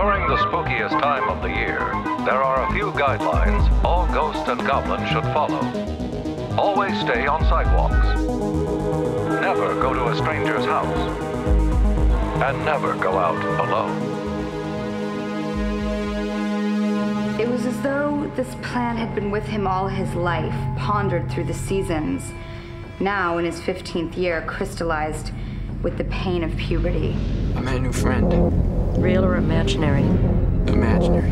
During the spookiest time of the year, there are a few guidelines all ghosts and goblins should follow. Always stay on sidewalks. Never go to a stranger's house. And never go out alone. It was as though this plan had been with him all his life, pondered through the seasons. Now, in his 15th year, crystallized with the pain of puberty. I met a new friend. Real or imaginary? Imaginary.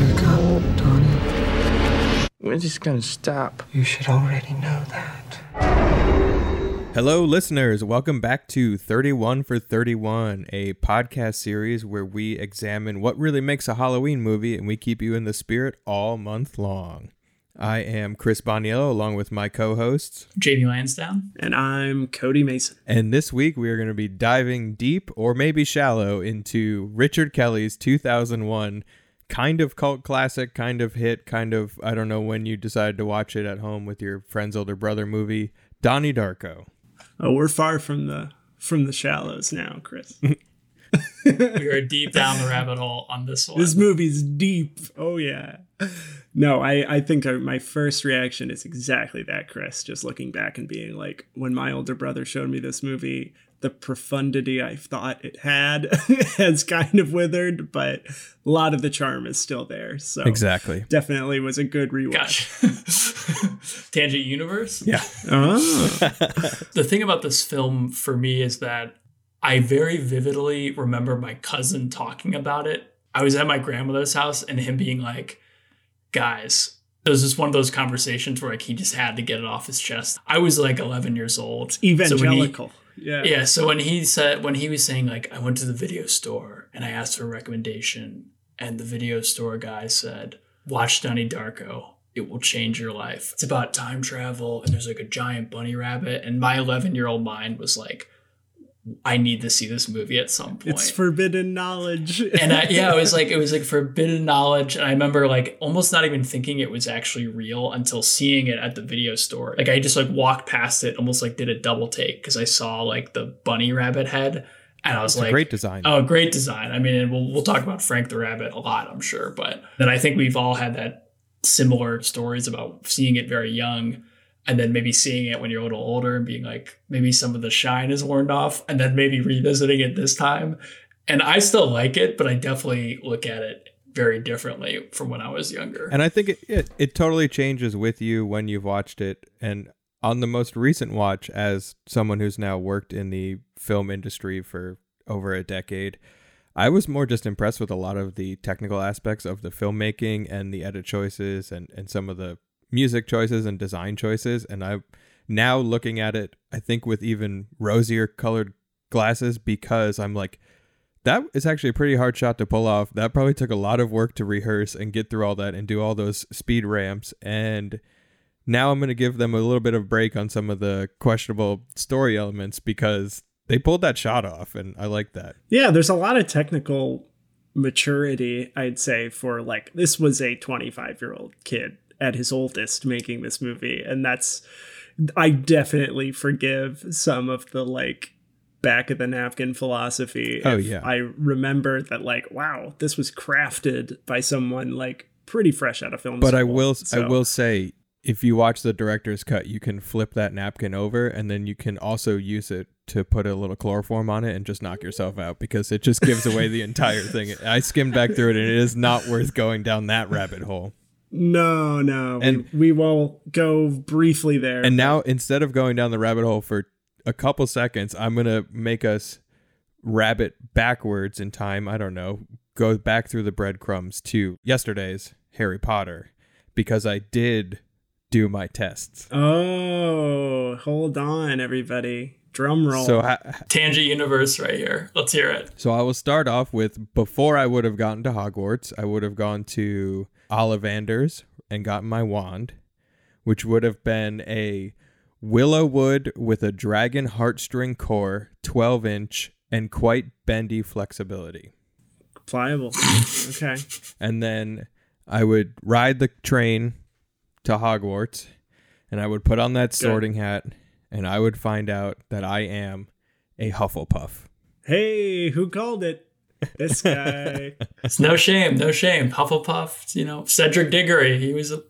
Wake up, Donnie. We're just gonna stop. You should already know that. Hello, listeners. Welcome back to 31 for 31, a podcast series where we examine what really makes a Halloween movie and we keep you in the spirit all month long. I am Chris Boniello along with my co hosts, Jamie Lansdowne. And I'm Cody Mason. And this week we are going to be diving deep or maybe shallow into Richard Kelly's 2001 kind of cult classic, kind of hit, kind of, I don't know when you decided to watch it at home with your friend's older brother movie, Donnie Darko. Oh, we're far from the from the shallows now, Chris. we are deep down the rabbit hole on this one. This movie's deep. Oh yeah. No, I I think my first reaction is exactly that, Chris. Just looking back and being like, when my older brother showed me this movie, the profundity I thought it had has kind of withered, but a lot of the charm is still there. So exactly, definitely was a good rewatch. Gotcha. Tangent Universe. Yeah. Oh. the thing about this film for me is that I very vividly remember my cousin talking about it. I was at my grandmother's house and him being like, guys, it was just one of those conversations where like he just had to get it off his chest. I was like 11 years old. It's evangelical. So he, yeah. Yeah. So when he said, when he was saying like, I went to the video store and I asked for a recommendation and the video store guy said, watch Donnie Darko. It will change your life. It's about time travel and there's like a giant bunny rabbit. And my 11 year old mind was like, I need to see this movie at some point. It's forbidden knowledge. and I, yeah, it was like it was like forbidden knowledge. And I remember like almost not even thinking it was actually real until seeing it at the video store. Like I just like walked past it, almost like did a double take because I saw like the bunny rabbit head. And I was it's like, great design. Oh, great design. I mean, and we'll, we'll talk about Frank the Rabbit a lot, I'm sure. But then I think we've all had that similar stories about seeing it very young and then maybe seeing it when you're a little older and being like maybe some of the shine is worn off and then maybe revisiting it this time. And i still like it but i definitely look at it very differently from when i was younger. And i think it, it, it totally changes with you when you've watched it and on the most recent watch as someone who's now worked in the film industry for over a decade I was more just impressed with a lot of the technical aspects of the filmmaking and the edit choices and, and some of the music choices and design choices and i now looking at it i think with even rosier colored glasses because i'm like that is actually a pretty hard shot to pull off. That probably took a lot of work to rehearse and get through all that and do all those speed ramps and now i'm going to give them a little bit of break on some of the questionable story elements because they pulled that shot off and i like that. Yeah there's a lot of technical maturity i'd say for like this was a 25 year old kid at his oldest making this movie and that's i definitely forgive some of the like back of the napkin philosophy oh yeah i remember that like wow this was crafted by someone like pretty fresh out of film but school. i will so, i will say if you watch the director's cut you can flip that napkin over and then you can also use it to put a little chloroform on it and just knock yourself out because it just gives away the entire thing. I skimmed back through it and it is not worth going down that rabbit hole. No, no. And- we, we will go briefly there. And now instead of going down the rabbit hole for a couple seconds, I'm going to make us rabbit backwards in time. I don't know. Go back through the breadcrumbs to yesterday's Harry Potter because I did do my tests. Oh, hold on, everybody. Drum roll. So ha- Tangent universe right here. Let's hear it. So I will start off with before I would have gotten to Hogwarts, I would have gone to Ollivanders and gotten my wand, which would have been a willow wood with a dragon heartstring core, 12 inch, and quite bendy flexibility. Pliable. Okay. And then I would ride the train to Hogwarts and I would put on that sorting hat and I would find out that I am a Hufflepuff. Hey, who called it? This guy. It's no shame, no shame. Hufflepuff, you know, Cedric Diggory, he was a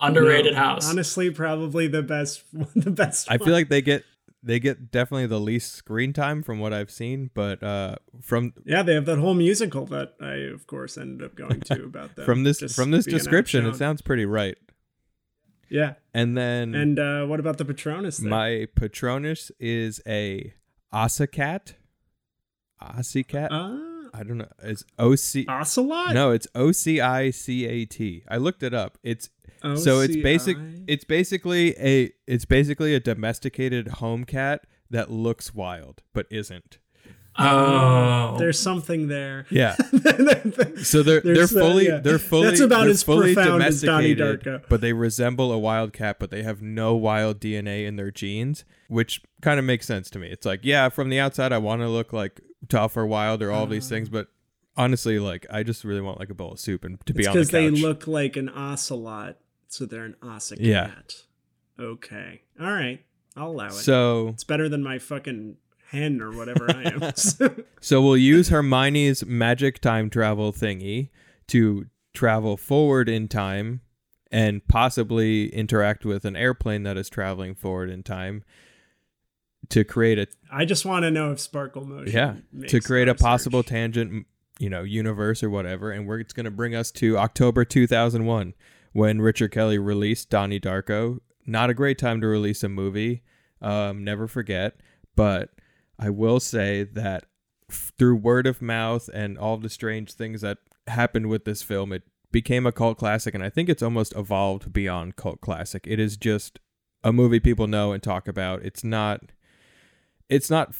underrated No, house. Honestly, probably the best. The best. I feel like they get they get definitely the least screen time from what I've seen, but uh, from Yeah, they have that whole musical that I, of course, ended up going to about that. from this from this description, it sounds pretty right. Yeah. And then And uh, what about the Patronus? Thing? my Patronus is a Ocicat. Ocicat. Ah. I don't know. It's O C. Ocelot. No, it's O C I C A T. I looked it up. It's so it's basic. It's basically a it's basically a domesticated home cat that looks wild but isn't. Oh. There's something there. Yeah. So they're they're uh, fully yeah. they're fully That's about they're as fully profound as Donnie domesticated, Darko. but they resemble a wild cat, but they have no wild DNA in their genes, which kind of makes sense to me. It's like, yeah, from the outside, I want to look like tough or wild or all Uh. these things, but honestly, like I just really want like a bowl of soup and to be It's on the because they look like an ocelot, so they're an ocicat. Yeah. Okay. All right. I'll allow it. so it's better than my fucking hen or whatever I am. so we'll use Hermione's magic time travel thingy to travel forward in time and possibly interact with an airplane that is traveling forward in time to create a I just want to know if sparkle motion. yeah to create a possible tangent you know universe or whatever and we're it's going to bring us to october 2001 when richard kelly released donnie darko not a great time to release a movie um, never forget but i will say that through word of mouth and all the strange things that happened with this film it became a cult classic and i think it's almost evolved beyond cult classic. It is just a movie people know and talk about. It's not it's not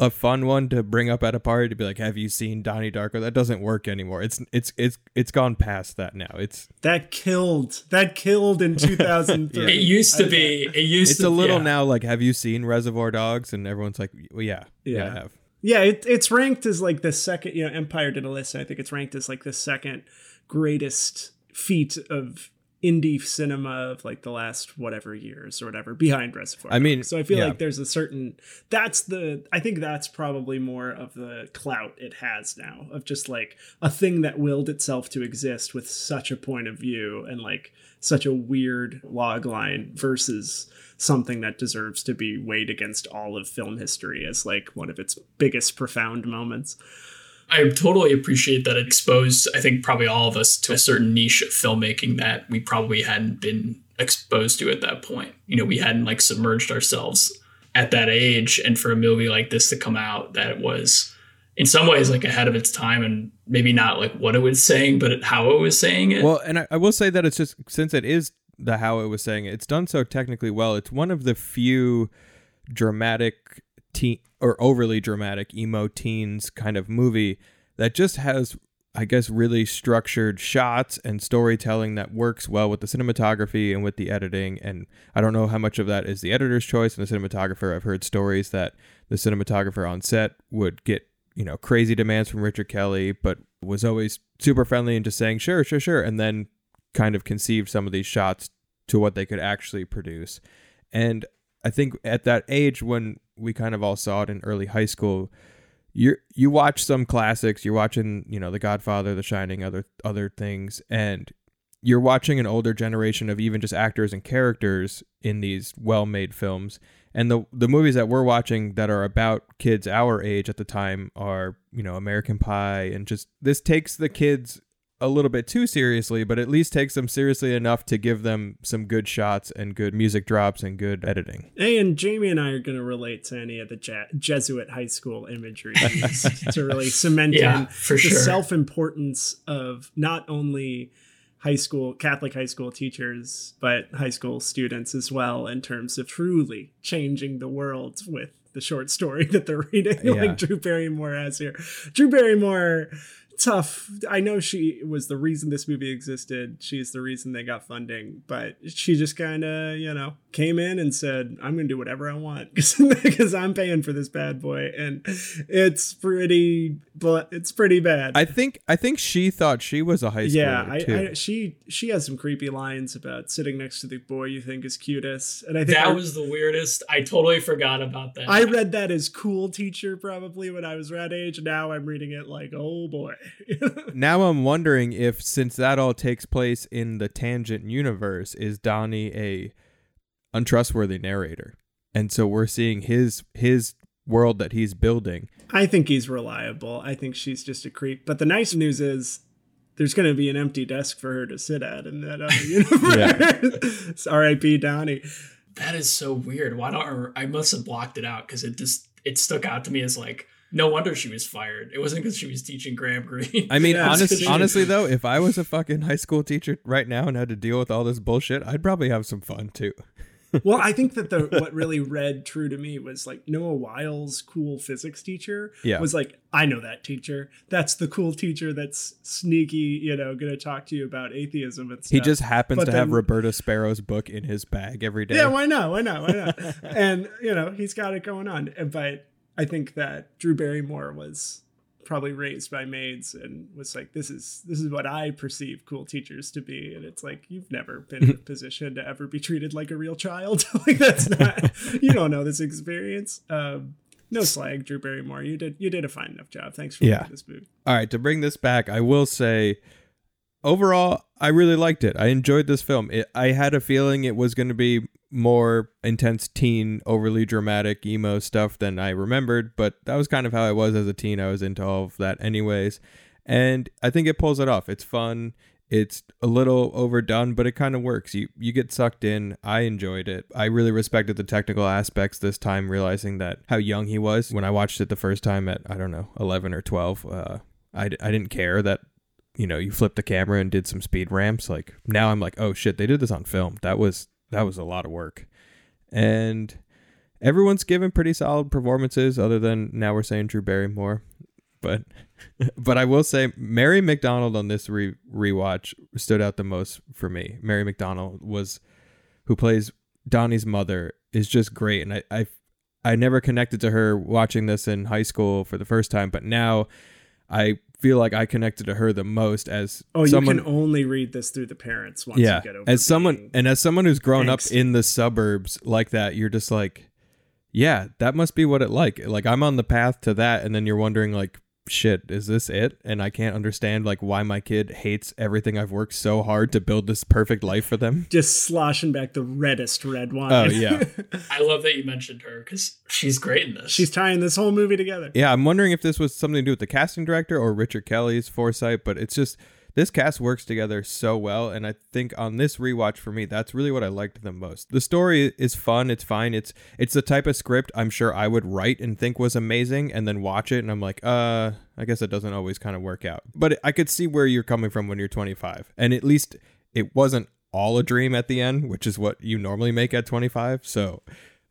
a fun one to bring up at a party to be like, "Have you seen Donnie Darko?" That doesn't work anymore. It's it's it's it's gone past that now. It's That killed. That killed in 2003. it used to I- be. It used it's to a little yeah. now like, "Have you seen Reservoir Dogs?" And everyone's like, well, "Yeah, yeah, I Yeah. have." Yeah, it, it's ranked as like the second. You know, Empire did a list. And I think it's ranked as like the second greatest feat of indie cinema of like the last whatever years or whatever behind Reservoir. I mean, so I feel yeah. like there's a certain that's the I think that's probably more of the clout it has now of just like a thing that willed itself to exist with such a point of view and like such a weird log line versus something that deserves to be weighed against all of film history as like one of its biggest profound moments. I totally appreciate that it exposed, I think, probably all of us to a certain niche of filmmaking that we probably hadn't been exposed to at that point. You know, we hadn't like submerged ourselves at that age. And for a movie like this to come out, that was in some ways like ahead of its time and maybe not like what it was saying, but how it was saying it. Well, and I, I will say that it's just since it is the how it was saying it, it's done so technically well. It's one of the few dramatic teen or overly dramatic emo teens kind of movie that just has I guess really structured shots and storytelling that works well with the cinematography and with the editing and I don't know how much of that is the editor's choice and the cinematographer. I've heard stories that the cinematographer on set would get, you know, crazy demands from Richard Kelly but was always super friendly and just saying sure, sure, sure and then kind of conceived some of these shots to what they could actually produce. And I think at that age when we kind of all saw it in early high school, you you watch some classics, you're watching, you know, The Godfather, The Shining, other other things, and you're watching an older generation of even just actors and characters in these well-made films, And the the movies that we're watching that are about kids our age at the time are, you know, American Pie and just this takes the kids a little bit too seriously, but at least takes them seriously enough to give them some good shots and good music drops and good editing. Hey, and Jamie and I are going to relate to any of the Je- Jesuit high school imagery to really cement Yeah, in for the sure. self importance of not only high school Catholic high school teachers, but high school students as well, in terms of truly changing the world with the short story that they're reading, Yeah. like Drew Barrymore has here. Drew Barrymore. Tough. I know she was the reason this movie existed. She's the reason they got funding, but she just kind of, you know, came in and said, "I'm going to do whatever I want because I'm paying for this bad boy," and it's pretty, but it's pretty bad. I think I think she thought she was a high schooler yeah, I, too. I, she she has some creepy lines about sitting next to the boy you think is cutest, and I think That I, was the weirdest. I totally forgot about that. I read that as cool teacher probably when I was that age. Now I'm reading it like, oh boy. now I'm wondering if since that all takes place in the tangent universe, is Donnie a untrustworthy narrator? And so we're seeing his his world that he's building. I think he's reliable. I think she's just a creep. But the nice news is there's going to be an empty desk for her to sit at in that other universe. R.I.P. Donnie. That is so weird. Why don't I must have blocked it out because it just it stuck out to me as like no wonder she was fired. It wasn't because she was teaching Graham Greene. I mean, honest, honestly though, if I was a fucking high school teacher right now and had to deal with all this bullshit, I'd probably have some fun too. well, I think that the what really read true to me was like Noah Wyle's cool physics teacher Yeah. was like, I know that teacher. That's the cool teacher that's sneaky, you know, gonna talk to you about atheism and stuff. He just happens But to have Roberta Sparrow's book in his bag every day. Yeah, why not? Why not? Why not? and you know, he's got it going on. But I think that Drew Barrymore was probably raised by maids and was like, "This is this is what I perceive cool teachers to be." And it's like you've never been in a position to ever be treated like a real child. like that's not you don't know this experience. Um, no slag, Drew Barrymore. You did you did a fine enough job. Thanks for Yeah. this movie. All right, to bring this back, I will say overall, I really liked it. I enjoyed this film. It, I had a feeling it was going to be more intense teen, overly dramatic emo stuff than I remembered, but that was kind of how I was as a teen. I was into all of that anyways. And I think it pulls it off. It's fun. It's a little overdone, but it kind of works. You you get sucked in. I enjoyed it. I really respected the technical aspects this time, realizing that how young he was when I watched it the first time at I don't know eleven or twelve. Uh, I, I didn't care that you know you flipped the camera and did some speed ramps. Like now I'm like, oh shit, they did this on film. That was that was a lot of work, and everyone's given pretty solid performances. Other than now we're saying Drew Barrymore, but but I will say Mary McDonnell on this re- rewatch stood out the most for me. Mary McDonnell was who plays Donnie's mother is just great, and I I I never connected to her watching this in high school for the first time, but now I feel like I connected to her the most as Oh, someone. you can only read this through the parents once yeah, you get over as someone and as someone who's grown up in the suburbs like that, you're just like, yeah, that must be what it like. Like I'm on the path to that, and then you're wondering like, shit, is this it? And I can't understand like why my kid hates everything I've worked so hard to build this perfect life for them. just sloshing back the reddest red oh, wine. Oh yeah. I love that you mentioned her because she's great in this. She's tying this whole movie together. Yeah, I'm wondering if this was something to do with the casting director or Richard Kelly's foresight, but it's just this cast works together so well, and I think on this rewatch for me, that's really what I liked the most. The story is fun, it's fine, it's it's the type of script I'm sure I would write and think was amazing, and then watch it and I'm like, uh, I guess it doesn't always kind of work out. But I could see where you're coming from when you're 25, and at least it wasn't all a dream at the end, which is what you normally make at 25. So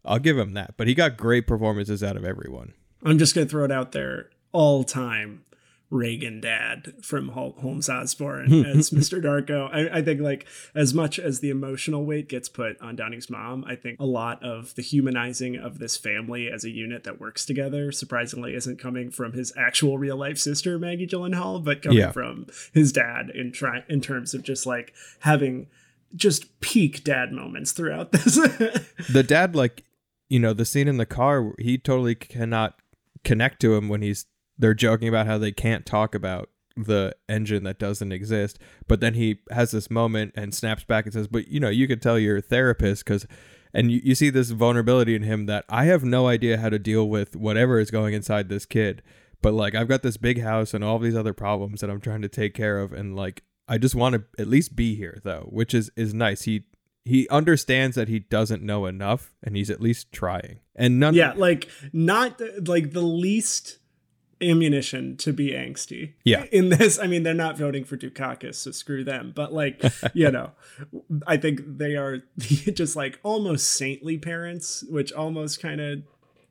I'll give him that. But he got great performances out of everyone. I'm just gonna throw it out there. All time Reagan dad from Hol- Holmes Osborne hmm. as Mr. Darko. I, I think like as much as the emotional weight gets put on Donnie's mom, I think a lot of the humanizing of this family as a unit that works together surprisingly isn't coming from his actual real life sister Maggie Gyllenhaal, but coming Yeah. from his dad in try in terms of just like having just peak dad moments throughout this. the dad like you know the scene in the car he totally cannot connect to him when he's they're joking about how they can't talk about the engine that doesn't exist but then he has this moment and snaps back and says but you know you could tell your therapist because And you, you see this vulnerability in him that I have no idea how to deal with whatever is going inside this kid. But like I've got this big house and all these other problems that I'm trying to take care of and like I just want to at least be here though, which is is nice. He he understands that he doesn't know enough and he's at least trying. And none Yeah, like not like the least ammunition to be angsty. Yeah. In this, I mean, they're not voting for Dukakis, so screw them. But like, you know, I think they are just like almost saintly parents, which almost kind of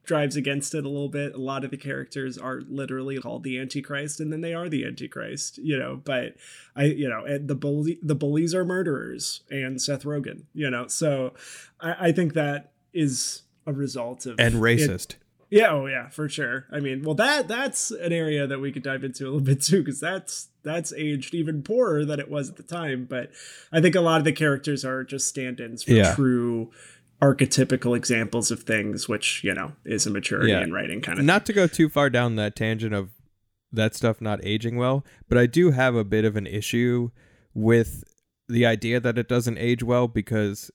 drives against it a little bit. A lot of the characters are literally called the Antichrist, and then they are the Antichrist, you know. But I, you know, and the bully, the bullies are murderers, and Seth Rogen, you know. So I, I think that is a result of and it- racist. Yeah, oh yeah, for sure. I mean, well that that's an area that we could dive into a little bit too because that's that's aged even poorer than it was at the time, but I think a lot of the characters are just stand-ins for Yeah. true archetypical examples of things which, you know, is a maturity Yeah. in writing kind of not to go too far down that tangent of that stuff not aging well, but I do have a bit of an issue with the idea that it doesn't age well because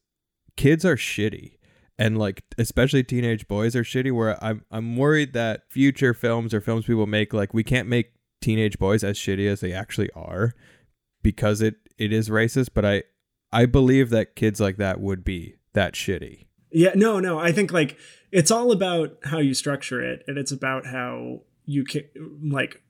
kids are shitty. And like especially teenage boys are shitty where I'm I'm worried that future films or films people make like we can't make teenage boys as shitty as they actually are because it it is racist, but I I believe that kids like that would be that shitty. Yeah, no, no. I think like it's all about how you structure it, and it's about how you can like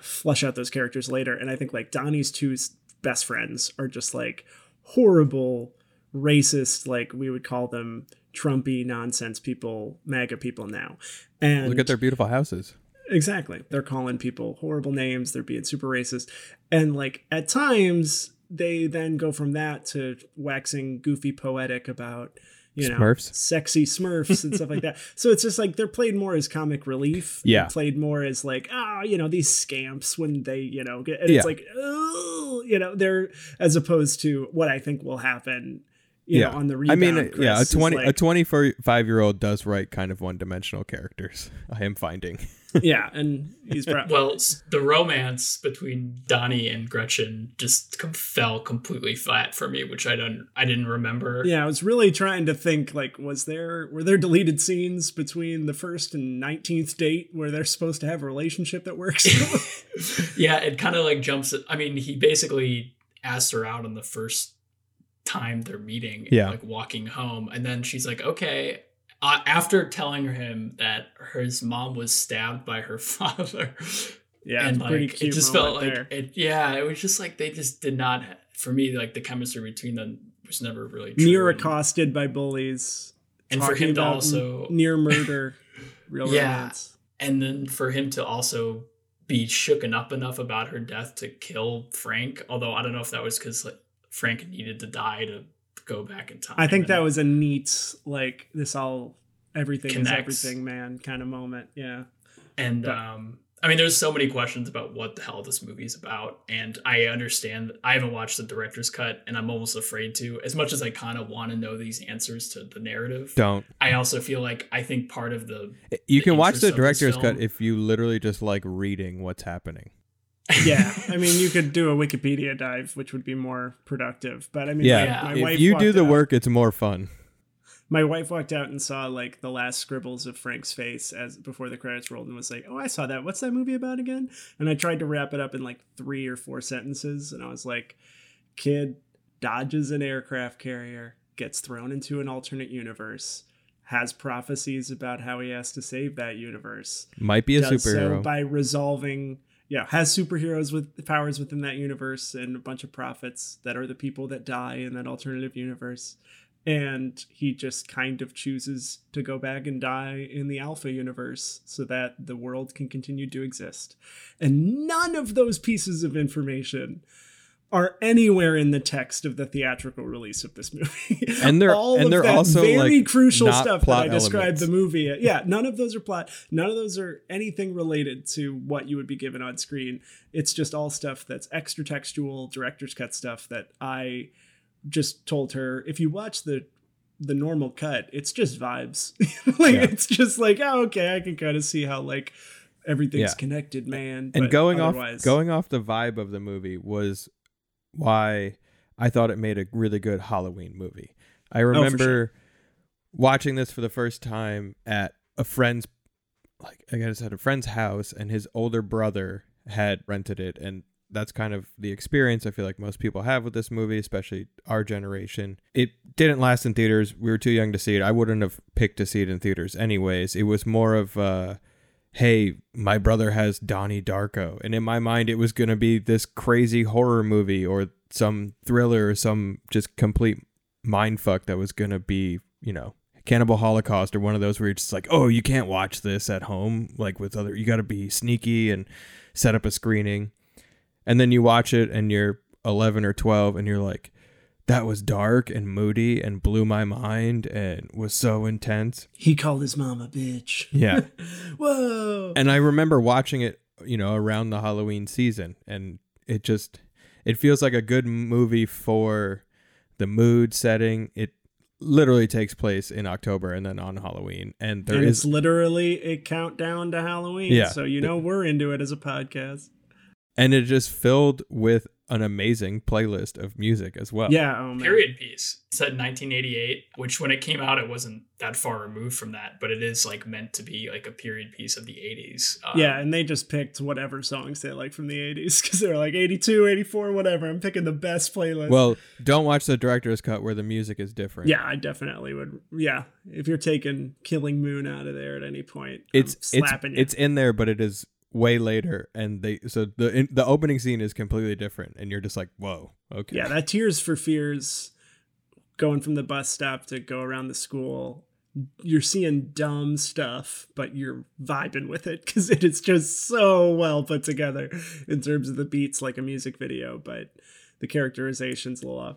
flesh out those characters later. And I think like Donnie's two best friends are just like horrible, racist, like we would call them Trumpy nonsense people, MAGA people now. And Look at their beautiful houses. Exactly. They're calling people horrible names. They're being super racist. And like at times they then go from that to waxing goofy poetic about, you know, Smurfs. sexy smurfs and stuff like that. So it's just like they're played more as comic relief. Yeah. Played more as like, ah, you know, these scamps when they, you know, get, and Yeah. it's like, oh, you know, they're as opposed to what I think will happen, you know, on the I mean, uh, yeah, a Chris, is twenty a like- twenty five year old does write kind of one dimensional characters. I am finding. yeah, and he's proud. Well, the romance between Donnie and Gretchen just com- fell completely flat for me, which I don't, I didn't remember. Yeah, I was really trying to think like was there were there deleted scenes between the first and 19th date where they're supposed to have a relationship that works? yeah, it kind of like jumps. I mean, he basically asked her out on the first time they're meeting, Yeah. like walking home, and then she's like, "Okay." Uh, after telling him that his mom was stabbed by her father, Yeah, and it's a pretty like it just felt like there. it. Yeah, it was just like they just did not. For me, like the chemistry between them was never really true. Near accosted by bullies. And for him to also- n- near murder, real Yeah. romance. and then for him to also be shooken up enough about her death to kill Frank. Although I don't know if that was because like Frank needed to die to go back in time. I think and- that was a neat like this all everything Connects. is everything man kind of moment. Yeah. And But- um, I mean, there's so many questions about what the hell this movie's about, and I understand. I haven't watched the director's cut, and I'm almost afraid to. As much as I kind of want to know these answers to the narrative, Don't. I also feel like I think part of the You the can watch the director's film- cut if you literally just like reading what's happening. Yeah. I mean you could do a Wikipedia dive, which would be more productive. But I mean Yeah, my, my if wife you do the out- work, it's more fun. my wife walked out and saw like the last scribbles of Frank's face as before the credits rolled and was like, "Oh, I saw that. What's that movie about again?" And I tried to wrap it up in like three or four sentences, and I was like, "Kid dodges an aircraft carrier, gets thrown into an alternate universe." Has prophecies about how he has to save that universe. Might be a Does so superhero. by resolving, yeah, has superheroes with powers within that universe and a bunch of prophets that are the people that die in that alternative universe. And he just kind of chooses to go back and die in the alpha universe so that the world can continue to exist. And none of those pieces of information are anywhere in the text of the theatrical release of this movie And they're- all and of they're that also, very like, crucial stuff that i described elements. the movie yeah none of those are plot none of those are anything related to what you would be given on screen it's just all stuff that's extra textual director's cut stuff that i just told her if you watch the the normal cut it's just vibes like Yeah. it's just like oh okay i can kind of see how like everything's Yeah. connected man and going off going off the vibe of the movie was why I thought it made a really good Halloween movie. I Oh, remember watching this for the first time at a friend's like I guess at a friend's house and his older brother had rented it and that's kind of the experience I feel like most people have with this movie, especially our generation. It didn't last in theaters. We were too young to see it. I wouldn't have picked to see it in theaters anyways. It was more of uh hey, my brother has Donnie Darko. And in my mind it was going to be this crazy horror movie or some thriller or some just complete mindfuck that was going to be, you know, Cannibal Holocaust or one of those where you're just like, oh, you can't watch this at home, like with other, you got to be sneaky and set up a screening. And then you watch it and you're 11 or 12 and you're like, that was dark and moody and blew my mind and was so intense. He called his mom a bitch. Yeah. Whoa. And I remember watching it, you know, around the Halloween season and it just it feels like a good movie for the mood setting. It literally takes place in October and then on Halloween. And there and is it's literally a countdown to Halloween. Yeah. So you know we're into it as a podcast. and it just filled with an amazing playlist of music as well. Yeah. Oh. Period piece. It said 1988, which when it came out, it wasn't that far removed from that, but it is like meant to be like a period piece of the 80s. Um, Yeah, and they just picked whatever songs they like from the 80s because they're like 82, 84, whatever. I'm picking the best playlist. Well, don't watch the director's cut where the music is different. yeah, I definitely would. Yeah, if you're taking Killing Moon out of there at any point, It's I'm it's you. it's in there but it is way later and they so the in, the opening scene is completely different and you're just like, "Whoa, okay." yeah, that Tears for Fears going from the bus stop to go around the school. You're seeing dumb stuff, but you're vibing with it because it is just so well put together in terms of the beats, like a music video, but the characterization's a little off.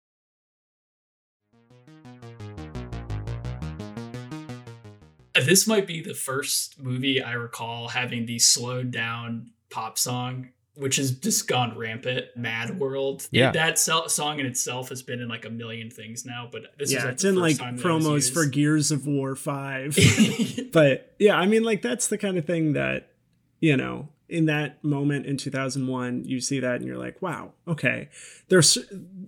This might be the first movie I recall having the slowed down pop song, which has just gone rampant. Mad World. Yeah. that sel- song in itself has been in like a million things now, but this is yeah, like it's the in first like time that it promos for. Gears of War 5. but yeah, I mean, like, that's the kind of thing that, you know, in that moment in 2001, you see that and you're like, wow, okay. There's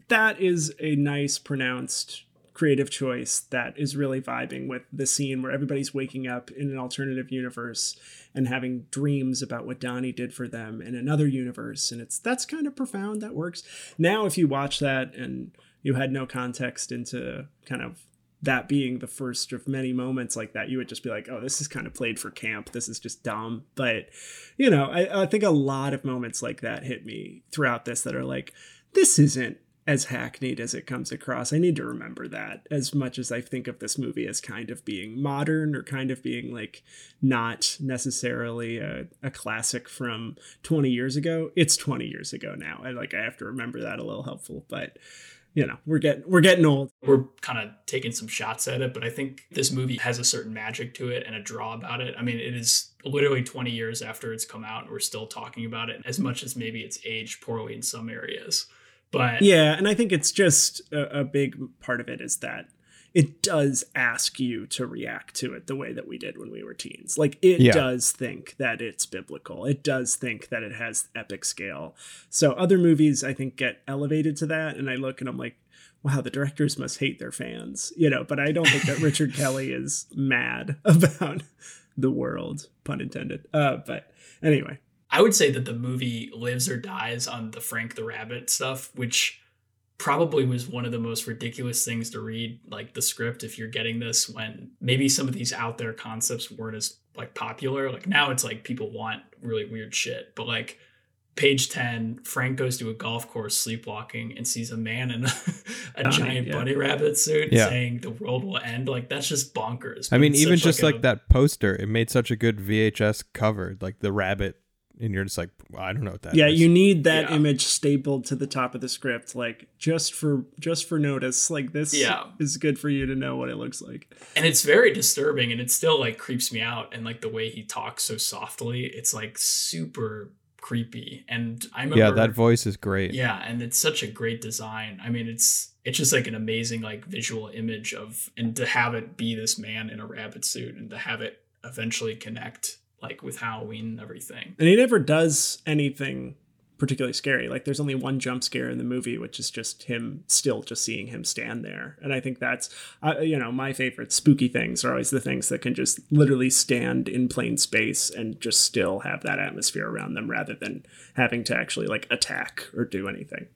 that is a nice, pronounced creative choice that is really vibing with the scene where everybody's waking up in an alternative universe and having dreams about what Donnie did for them in another universe. And it's that's kind of profound. That works. Now, if you watch that and you had no context into kind of that being the first of many moments like that, you would just be like, oh, this is kind of played for camp. This is just dumb. But, you know, I, I think a lot of moments like that hit me throughout this that are like, this isn't as hackneyed as it comes across. I need to remember that as much as I think of this movie as kind of being modern or kind of being like not necessarily a, a classic from 20 years ago. It's 20 years ago now. I like I have to remember that a little helpful, but you know, we're getting we're getting old. we're kind of taking some shots at it, but I think this movie has a certain magic to it and a draw about it. I mean, it is literally 20 years after it's come out, and we're still talking about it, as much as maybe it's aged poorly in some areas. But Yeah, and I think it's just a, a big part of it is that it does ask you to react to it the way that we did when we were teens. Like it Yeah. does think that it's biblical. It does think that it has epic scale. So other movies I think get elevated to that and I look and I'm like, wow, the directors must hate their fans, you know, but I don't think that Richard Kelly is mad about the world, pun intended. Uh but anyway, I would say that the movie lives or dies on the Frank the Rabbit stuff, which probably was one of the most ridiculous things to read like the script if you're getting this when maybe some of these out there concepts weren't as like popular like now it's like people want really weird shit but like page 10 frank goes to a golf course sleepwalking and sees a man in a, a giant yeah. bunny rabbit suit Yeah. saying the world will end like that's just bonkers I mean, even just like, a- that poster, it made such a good VHS cover, like the rabbit and you're just like, well, I don't know what that yeah, is. you need that Yeah. image stapled to the top of the script, like just for just for notice. Like this Yeah. is good for you to know what it looks like. and it's very disturbing and it still like creeps me out and like the way he talks so softly it's like super creepy and i remember yeah, that voice is great. yeah and it's such a great design i mean it's it's just like an amazing like visual image of and to have it be this man in a rabbit suit and to have it eventually connect like with halloween and everything And he never does anything particularly scary. Like there's only one jump scare in the movie, which is just him still just seeing him stand there. And I think that's, uh, you know, my favorite spooky things are always the things that can just literally stand in plain space and just still have that atmosphere around them rather than having to actually like attack or do anything.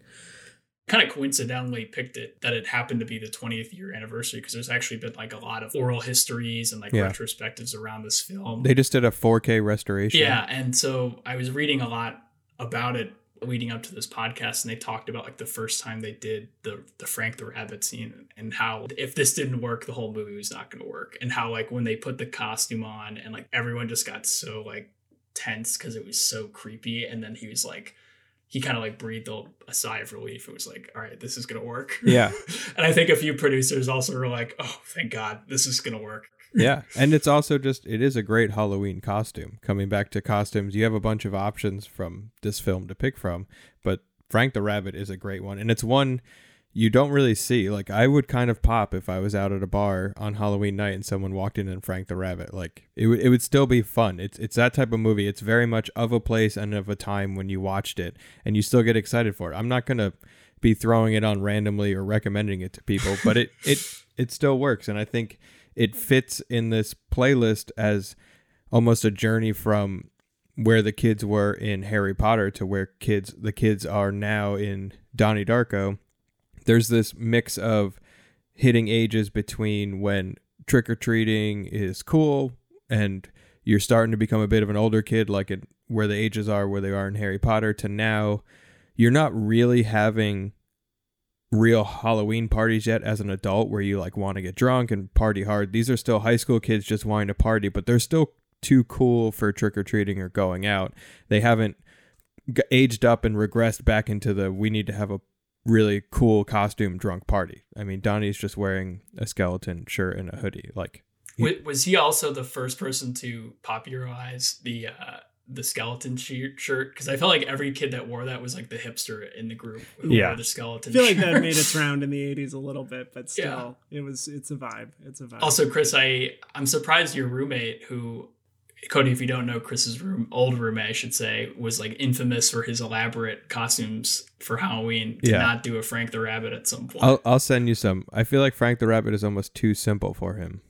Kind of coincidentally picked it that it happened to be the 20th year anniversary because there's actually been like a lot of oral histories and like Yeah. retrospectives around this film They just did a 4K restoration. Yeah, and so I was reading a lot about it leading up to this podcast, and they talked about like the first time they did the the Frank the Rabbit scene and how if this didn't work, the whole movie was not going to work, and how like when they put the costume on and like everyone just got so like tense because it was so creepy, and then he was like. He kind of like breathed a, sigh of relief. It was like, all right, this is gonna work. Yeah. and I think a few producers also were like, oh, thank God, this is gonna work. yeah and it's also just it is a great halloween costume coming back to costumes you have a bunch of options from this film to pick from but frank the rabbit is a great one and it's one you don't really see like i would kind of pop if i was out at a bar on halloween night and someone walked in and frank the rabbit. Like it, would it would still be fun. It's it's that type of movie. It's very much of a place and of a time when you watched it and you still get excited for it. I'm not gonna be throwing it on randomly or recommending it to people but it it it still works. And i think it fits in this playlist as almost a journey from where the kids were in Harry Potter to where kids the kids are now in Donnie Darko. There's this mix of hitting ages between when trick or treating is cool and you're starting to become a bit of an older kid like where the ages are where they are in Harry Potter to now you're not really having real Halloween parties yet as an adult where you like want to get drunk and party hard. These are still high school kids just wanting to party, but they're still too cool for trick or treating or going out. They haven't aged up and regressed back into the we need to have a really cool costume drunk party. I mean, Donnie's just wearing a skeleton shirt and a hoodie. Like, Wa- Was he also the first person to popularize the uh, the skeleton shirt? Because I felt like every kid that wore that was like the hipster in the group who Yeah. wore the skeleton. I feel like shirt. that made its round in the 80s a little bit, but still, it was it's a vibe. It's a vibe. Also, Chris, I I'm surprised your roommate, who Cody, if you don't know Chris's room, old roommate, I should say, was like infamous for his elaborate costumes for Halloween. Did Yeah. not do a Frank the Rabbit at some point. I'll I'll send you some. I feel like Frank the Rabbit is almost too simple for him.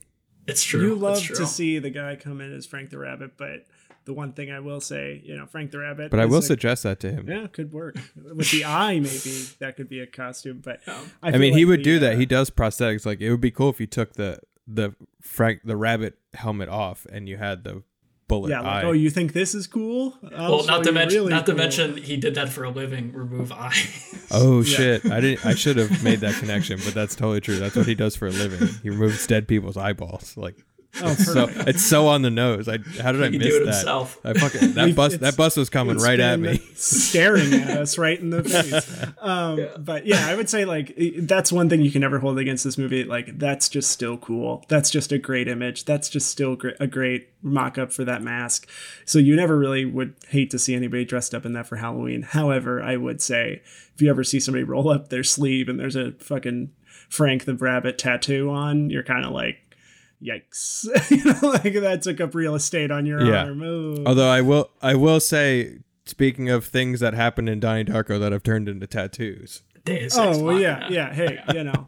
it's true. You love true. to see the guy come in as Frank the Rabbit, but the one thing I will say, you know, Frank the Rabbit. But I will a- suggest that to him. Yeah, could work with the eye. Maybe that could be a costume. But I, feel mean, he would the, do that. uh, He does prosthetics. Like it would be cool if you took the the Frank the rabbit helmet off and you had the bullet yeah, eye. oh, you think this is cool? I'll well, oh, not to mention, really not to mention, he did that for a living. Remove eyes. oh shit! I didn't. I should have made that connection, but that's totally true. That's what he does for a living. He removes dead people's eyeballs. Like Oh, it's so it's so on the nose. I how did I He can miss do it that? himself. I fucking that bus that bus was coming right at me. staring at us right in the face. Um, But yeah, I would say like that's one thing you can never hold against this movie. Like that's just still cool. That's just a great image. That's just still gr- a great mock up for that mask. So you never really would hate to see anybody dressed up in that for Halloween. However, I would say if you ever see somebody roll up their sleeve and there's a fucking Frank the Rabbit tattoo on, you're kind of like. Yikes! you know, like that took up real estate on your Yeah. arm. Ooh. Although I will I will say, speaking of things that happened in Donnie Darko that have turned into tattoos. Deus Ex Oh well, yeah, yeah. Hey, you know,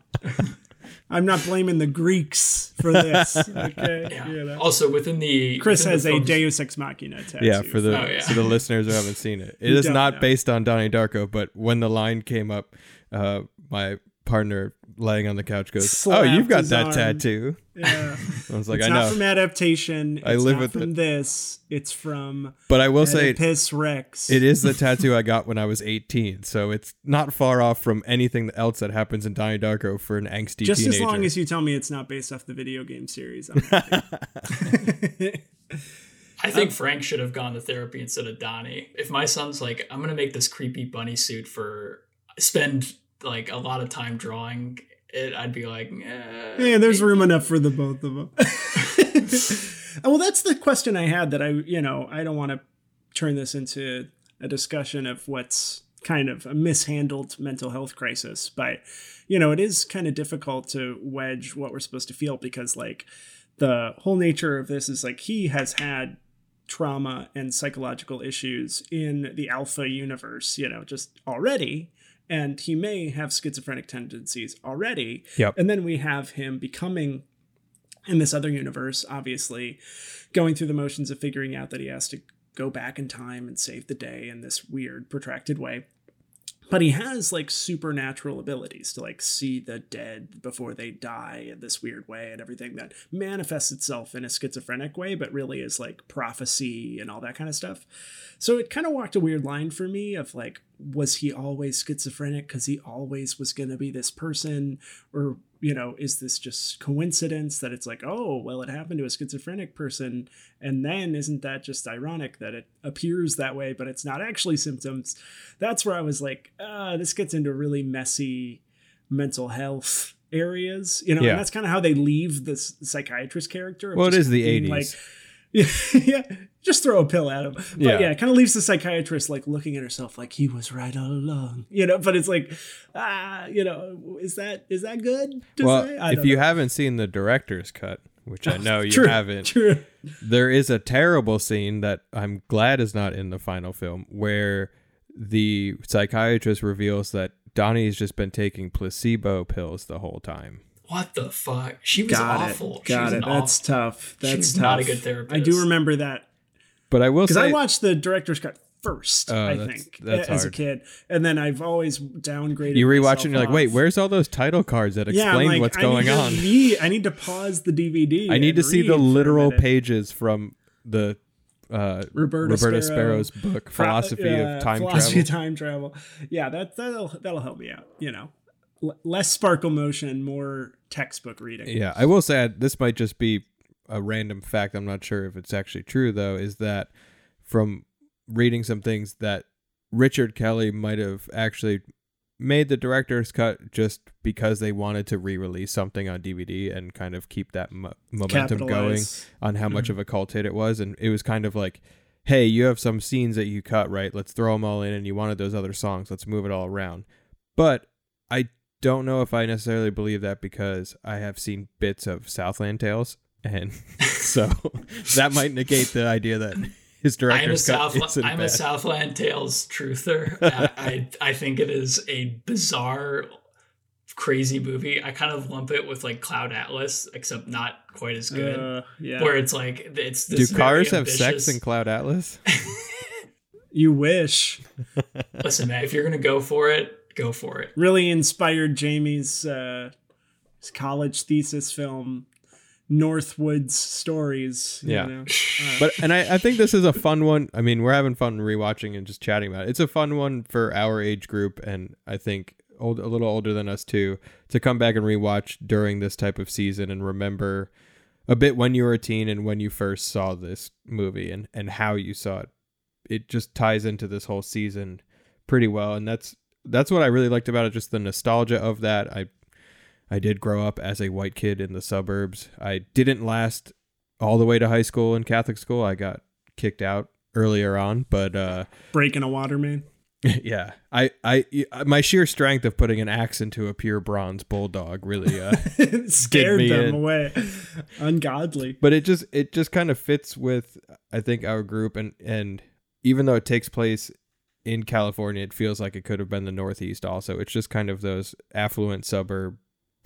I'm not blaming the Greeks for this. Okay, Yeah. you know. Also, within the Chris within has the a film's- Deus Ex Machina tattoo. Yeah, for the Oh, yeah. for the listeners who haven't seen it, it You is don't not know. based on Donnie Darko. But when the line came up, uh, my partner laying on the couch goes, "Oh, you've got that arm. tattoo." Yeah. I was like, it's "I not know," from adaptation. I live not with from it. this. It's from but I will say Oedipus Rex. it is the tattoo I got when I was 18, so it's not far off from anything else that happens in Donnie Darko for an angsty Just teenager. as long as you tell me it's not based off the video game series. I'm happy. I think um, Frank should have gone to therapy instead of Donnie. If my son's like, I'm gonna make this creepy bunny suit for spend like a lot of time drawing it, I'd be like, eh, yeah, there's room enough for the both of them. well, that's the question I had. That I, you know, I don't want to turn this into a discussion of what's kind of a mishandled mental health crisis, but you know, it is kind of difficult to wedge what we're supposed to feel because, like, the whole nature of this is like he has had trauma and psychological issues in the alpha universe, you know, just already. And he may have schizophrenic tendencies already. Yep. And then we have him becoming in this other universe, obviously, going through the motions of figuring out that he has to go back in time and save the day in this weird, protracted way but he has like supernatural abilities to like see the dead before they die in this weird way and everything that manifests itself in a schizophrenic way but really is like prophecy and all that kind of stuff. So it kind of walked a weird line for me of like was he always schizophrenic because he always was going to be this person or you know, is this just coincidence that it's like, oh, well, it happened to a schizophrenic person. And then isn't that just ironic that it appears that way, but it's not actually symptoms? That's where I was like, ah, this gets into really messy mental health areas, you know, yeah. and that's kind of how they leave this psychiatrist character. Well, it is the 80s. Like, yeah, just throw a pill at him. But yeah, yeah it kind of leaves the psychiatrist like looking at herself like he was right all along, you know. But it's like, ah, you know, is that is that good? well, if you know. haven't seen the director's cut, which I know you true, haven't, true. there is a terrible scene that I'm glad is not in the final film where the psychiatrist reveals that Donnie's just been taking placebo pills the whole time what the fuck? She was Got awful. It. Got it. That's awful. tough. That's tough. not a good therapist. I do remember that. But I will say because I watched the director's cut first. Uh, I that's, think that's as hard. a kid, and then I've always downgraded. You rewatch it and you're like, wait, where's all those title cards that explain yeah, like, what's going on? I need to pause the DVD. I need to see the literal pages from the uh, Roberta, Roberta Sparrow, Sparrow's book, Philosophy uh, of Time Philosophy Travel. Time Travel. Yeah, that that'll that'll help me out. You know, L- less sparkle motion, more textbook reading. Yeah, I will say this might just be a random fact. I'm not sure if it's actually true though. Is that from reading some things that Richard Kelly might have actually made the director's cut just because they wanted to re-release something on DVD and kind of keep that mo- momentum going on how much mm-hmm. of a cult hit it was and it was kind of like hey you have some scenes that you cut right let's throw them all in and you wanted those other songs let's move it all around but I don't know if I necessarily believe that because I have seen bits of Southland Tales, and so that might negate the idea that his director's I'm a, cut South, I'm bad. a Southland Tales truther. I, I I think it is a bizarre, crazy movie. I kind of lump it with like Cloud Atlas, except not quite as good. Uh, yeah. Where it's like it's do cars have sex in Cloud Atlas? you wish. Listen, man, if you're gonna go for it, go for it. Really inspired Jamie's uh, college thesis film, Northwoods Stories. Yeah, know? uh, but and I, I think this is a fun one. I mean, we're having fun rewatching and just chatting about it. It's a fun one for our age group, and I think old a little older than us too to come back and rewatch during this type of season and remember a bit when you were a teen and when you first saw this movie and and how you saw it. It just ties into this whole season pretty well, and that's that's what I really liked about it. Just the nostalgia of that. I I did grow up as a white kid in the suburbs. I didn't last all the way to high school in Catholic school. I got kicked out earlier on, but uh, breaking a water main. yeah, I, I, my sheer strength of putting an axe into a pure bronze bulldog really uh, scared them in. away. Ungodly, but it just, it just kind of fits with, I think, our group, and and even though it takes place in California, it feels like it could have been the Northeast. Also, it's just kind of those affluent suburb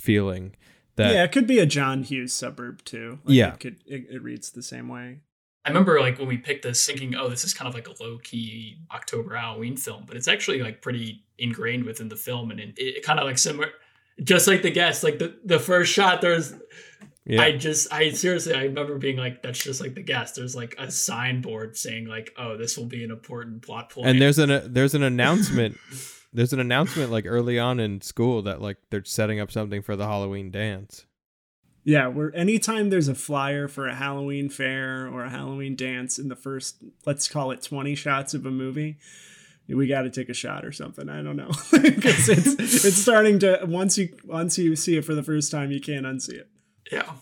feeling. That, yeah, it could be a John Hughes suburb too. Like yeah, it, could, it, it reads the same way. I remember like when we picked this, thinking, "Oh, this is kind of like a low key October Halloween film," but it's actually like pretty ingrained within the film, and it, it kind of like similar, just like the guest. Like the the first shot, there's yeah. I just, I seriously, I remember being like, that's just like the guest. There's like a signboard saying like, oh, this will be an important plot point. And there's an uh, there's an announcement. there's an announcement like early on in school that like they're setting up something for the Halloween dance. Yeah, where anytime there's a flyer for a Halloween fair or a Halloween dance in the first, let's call it 20 shots of a movie, we got to take a shot or something. I don't know because it's it's starting to once you once you see it for the first time, you can't unsee it. Yeah.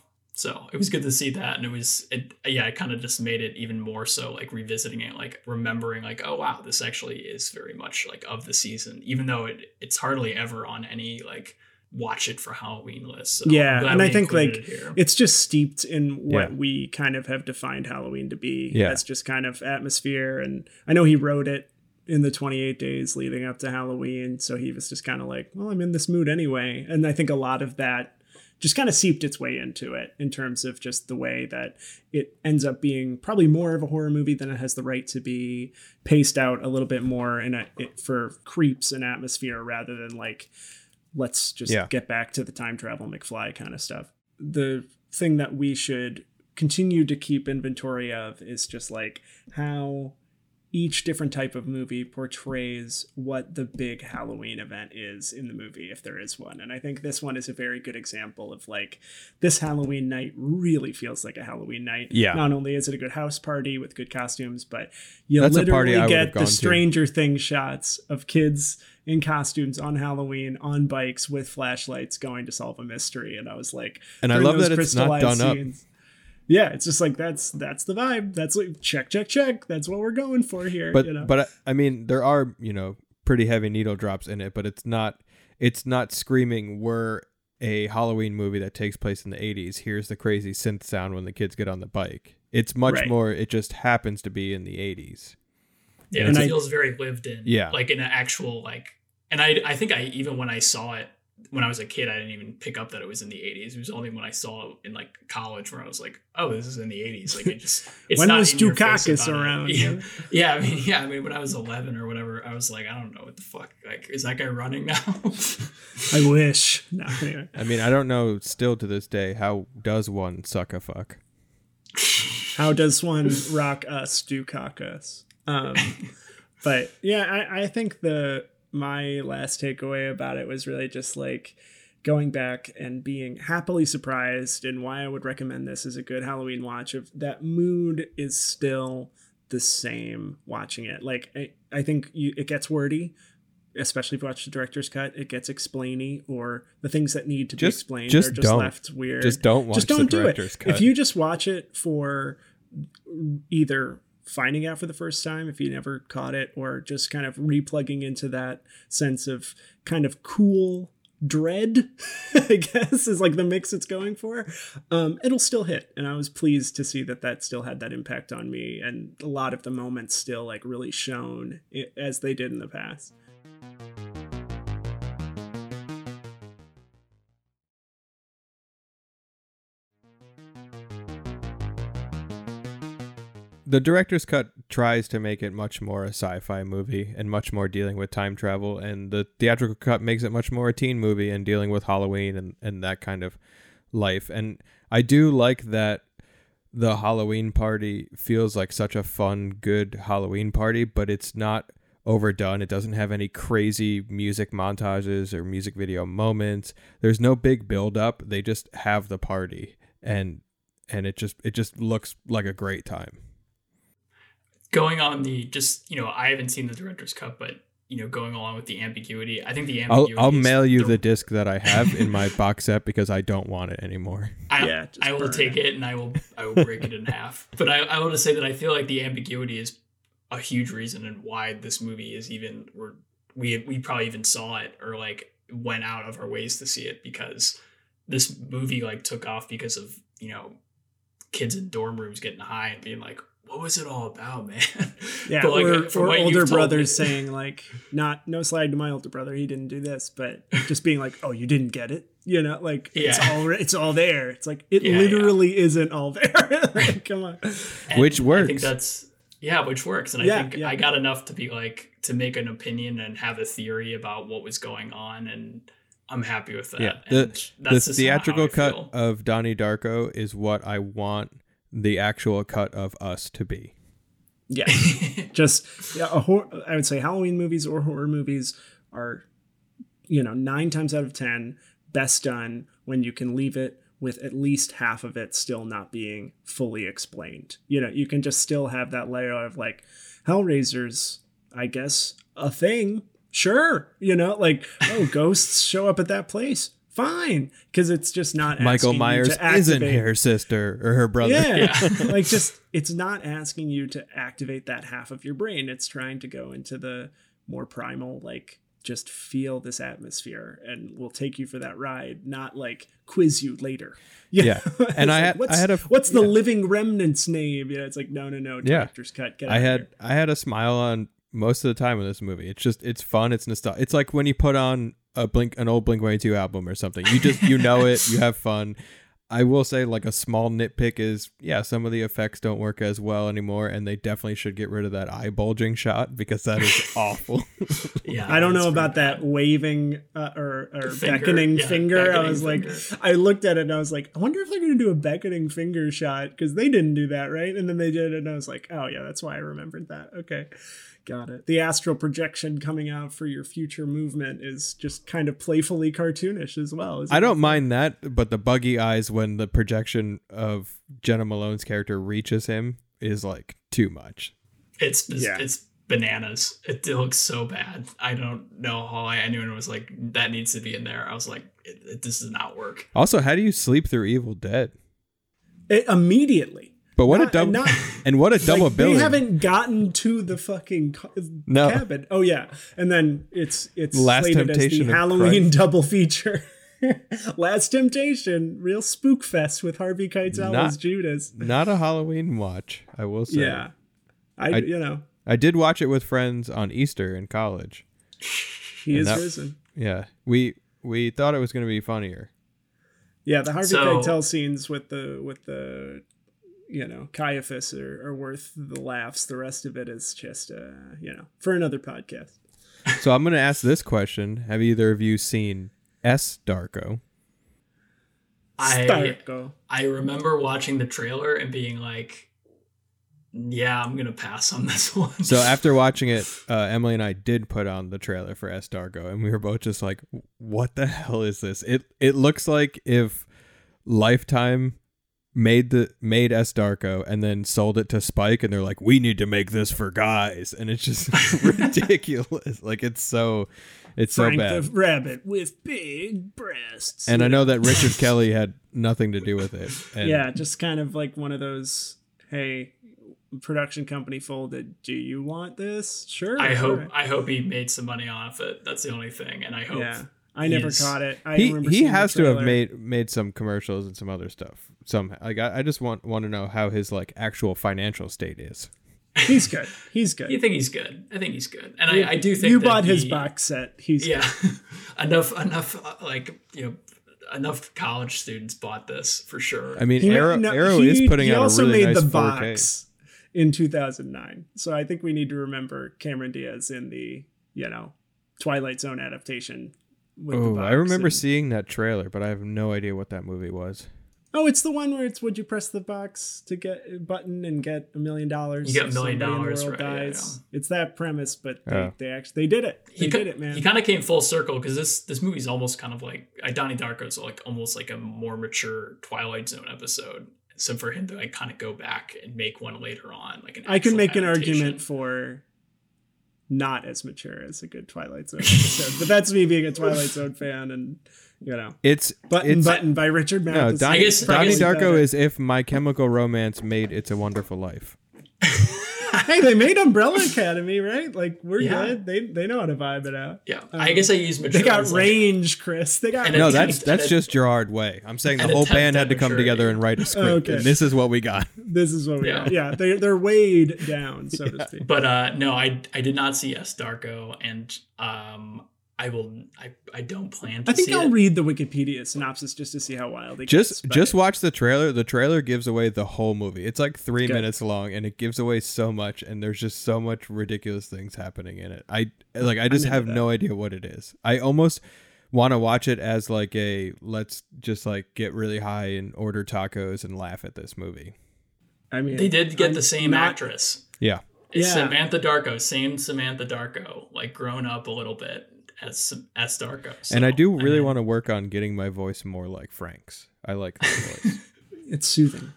So it was good to see that, and it was it yeah, it kind of just made it even more so like revisiting it, like remembering like oh wow, this actually is very much like of the season, even though it it's hardly ever on any like watch it for Halloween list. So yeah, and I think like it it's just steeped in what yeah. we kind of have defined Halloween to be yeah. as just kind of atmosphere. And I know he wrote it in the 28 days leading up to Halloween, so he was just kind of like, well, I'm in this mood anyway. And I think a lot of that just kind of seeped its way into it in terms of just the way that it ends up being probably more of a horror movie than it has the right to be, paced out a little bit more in a it, for creeps and atmosphere rather than like let's just yeah. get back to the time travel McFly kind of stuff. The thing that we should continue to keep inventory of is just like how each different type of movie portrays what the big Halloween event is in the movie, if there is one. And I think this one is a very good example of like this Halloween night really feels like a Halloween night. Yeah. Not only is it a good house party with good costumes, but you That's literally get the Stranger Things shots of kids in costumes on Halloween on bikes with flashlights going to solve a mystery. And I was like, and I love that it's not done scenes, up yeah, it's just like that's that's the vibe. That's like check check check. That's what we're going for here. But you know? but I mean, there are you know pretty heavy needle drops in it, but it's not it's not screaming. We're a Halloween movie that takes place in the '80s. Here's the crazy synth sound when the kids get on the bike. It's much right. more. It just happens to be in the '80s. Yeah, and it I, feels very lived in. Yeah, like in an actual like. And I I think I even when I saw it when I was a kid, I didn't even pick up that it was in the 80s. It was only when I saw it in like college where I was like, oh, this is in the 80s. Like it just, it's when not was Dukakis around? Yeah. yeah. I mean, yeah. I mean, when I was 11 or whatever, I was like, I don't know what the fuck. Like, is that guy running now? I wish. No, anyway. I mean, I don't know still to this day, how does one suck a fuck? How does one rock us Dukakis? Um, but yeah, I, I think the my last takeaway about it was really just like going back and being happily surprised and why I would recommend this as a good Halloween watch of that mood is still the same watching it. Like I, I think you, it gets wordy, especially if you watch the director's cut, it gets explainy or the things that need to just, be explained just are just don't. left weird. Just don't watch just don't do it. Cut. If you just watch it for either finding out for the first time if you never caught it or just kind of replugging into that sense of kind of cool dread i guess is like the mix it's going for. Um, it'll still hit and i was pleased to see that that still had that impact on me and a lot of the moments still like really shone as they did in the past the director's cut tries to make it much more a sci-fi movie and much more dealing with time travel and the theatrical cut makes it much more a teen movie and dealing with halloween and, and that kind of life. And i do like that the halloween party feels like such a fun good halloween party but it's not overdone. It doesn't have any crazy music montages or music video moments. There's no big build up they just have the party and and it just it just looks like a great time going on the just you know I haven't seen the director's cut, but you know going along with the ambiguity, I think the ambiguity. I'll, I'll mail you the, the, disc that I have in my box set because I don't want it anymore. I, yeah, I will take it. it and I will I will break it in half. But I I want to say that I feel like the ambiguity is a huge reason and why this movie is even we're we we probably even saw it or like went out of our ways to see it because this movie like took off because of you know kids in dorm rooms getting high and being like what was it all about, man? Yeah, like, uh, or, or older brothers saying like, not no slag to my older brother, he didn't do this, but just being like, oh, you didn't get it, you know, like yeah. it's all it's all there. It's like it yeah, literally yeah. isn't all there. like, come on, and which works. I think that's yeah, which works, and I think I got enough to be like to make an opinion and have a theory about what was going on and. I'm happy with that. Yeah, the, the theatrical cut of Donnie Darko is what I want the actual cut of us to be. Yeah, just yeah. A hor- I would say Halloween movies or horror movies are, you know, nine times out of ten best done when you can leave it with at least half of it still not being fully explained. You know, you can just still have that layer of like Hellraiser's, I guess, a thing. Sure, you know, like oh, ghosts show up at that place. Fine, because it's just not Michael Myers isn't her sister or her brother. yeah. like just it's not asking you to activate that half of your brain. It's trying to go into the more primal, like just feel this atmosphere and we'll take you for that ride, not like quiz you later. Yeah. And I like, had- I what's, had a- what's the living remnant's name? Yeah, it's like no no no, Yeah. director's cut. Get I had here. I had a smile on most of the time in this movie. It's just it's fun. It's nostalgic. It's like when you put on a blink an old Blink One Two album or something. You just you know it. You have fun. I will say like a small nitpick is yeah some of the effects don't work as well anymore and they definitely should get rid of that eye bulging shot because that is awful. Yeah, I don't know about pretty that waving uh, or, or Finger, beckoning yeah, finger. I beckoning was like. I looked at it and I was like, I wonder if they're going to do a beckoning finger shot because they didn't do that, right? And then they did it, and I was like, oh yeah, that's why I remembered that. Okay, got it. The astral projection coming out for your future movement is just kind of playfully cartoonish as well. I don't mind that, but the buggy eyes when the projection of Jena Malone's character reaches him is like too much. It's it's, Yeah. it's bananas. It, it looks so bad. I don't know how I, anyone was like that needs to be in there. I was like, it, it, this does not work. Also, how do you sleep through Evil Dead? It, immediately. But what Not- a double not- and what a double like, billing. They haven't gotten to the fucking ca- No. cabin. Oh yeah, and then it's it's Last slated Temptation as of the Halloween Christ. double feature. Last Temptation, real spook fest with Harvey Keitel Not- as Judas. Not a Halloween watch, I will say. Yeah, I, I- you know I did watch it with friends on Easter in college. he And is that- risen. Yeah, we we thought it was going to be funnier. Yeah, the Harvey So- Keitel scenes with the with the you know Caiaphas are, are worth the laughs. The rest of it is just uh you know for another podcast. So I'm going to ask this question: Have either of you seen S Darko? I Starko. I remember watching the trailer and being like, yeah, I'm gonna pass on this one. So after watching it, uh, Emily and I did put on the trailer for S Darko, and we were both just like, "What the hell is this?" It it looks like if Lifetime made the made S Darko and then sold it to Spike, and they're like, "We need to make this for guys," and it's just ridiculous. Like it's so it's Frank so bad. the rabbit with big breasts. and I know that Richard Kelly had nothing to do with it. And yeah, just kind of like one of those, hey, production company folded. Do you want this? Sure. I hope alright. I hope he made some money off it. That's the only thing, and I hope. Yeah, I never he's- caught it. I he he has to have made made some commercials and some other stuff. Some like I, I just want want to know how his like actual financial state is. He's good. He's good. You think he's good? I think he's good, and I, I do think you that bought his box set. He's Yeah, enough enough uh, like you know enough college students bought this for sure. I mean, He, Arrow no, Arrow he- is putting he out a also really made nice the 4K. box in 2009. So I think we need to remember Cameron Diaz in the you know Twilight Zone adaptation. With the Oh, I remember and- seeing that trailer, but I have no idea what that movie was. Oh, it's the one where it's would you press the box to get a button and get a million dollars? You get a million somebody in the dollars, world right, yeah, dies. It's that premise, but they, Oh. they actually they did it. They he did ki- it, man. He kind of came full circle because this this movie's almost kind of like uh, Donnie Darko's like almost like a more mature Twilight Zone episode. So for him to like kind of go back and make one later on, like an I can actual make an argument for not as mature as a good Twilight Zone episode, but that's me being a Twilight Zone fan, and you know, It's Button it's, Button by Richard No, Matheson. Donnie, I guess- I guess- Darko is if My Chemical Romance made It's a Wonderful Life. hey, they made Umbrella Academy, right? Like we're Yeah. good. They they know how to vibe it out. Yeah, I guess I use mature. They got as, like, range, Chris. They got And No, An that's that's just Gerard Way. I'm saying the whole band had to come together and write a script, Okay. and this is what we got. This is what we Yeah. got. Yeah, they they're weighed down, so to speak. But uh no, I I did not see S Darko, and um I will I I don't plan to I think see I'll it. read the Wikipedia synopsis just to see how wild it. Just but- just watch the trailer. The trailer gives away the whole movie. It's like three Good. minutes long, and it gives away so much. And there's just so much ridiculous things happening in it. I like. I just have that. no idea what it is. I almost want to watch it as like a let's just like get really high and order tacos and laugh at this movie. I mean, They did get I'm the same not- actress. Yeah. It's Yeah. Samantha Darko, same Samantha Darko, like grown up a little bit, as as Darko. So, and I do really mean, want to work on getting my voice more like Frank's. I like the voice. It's soothing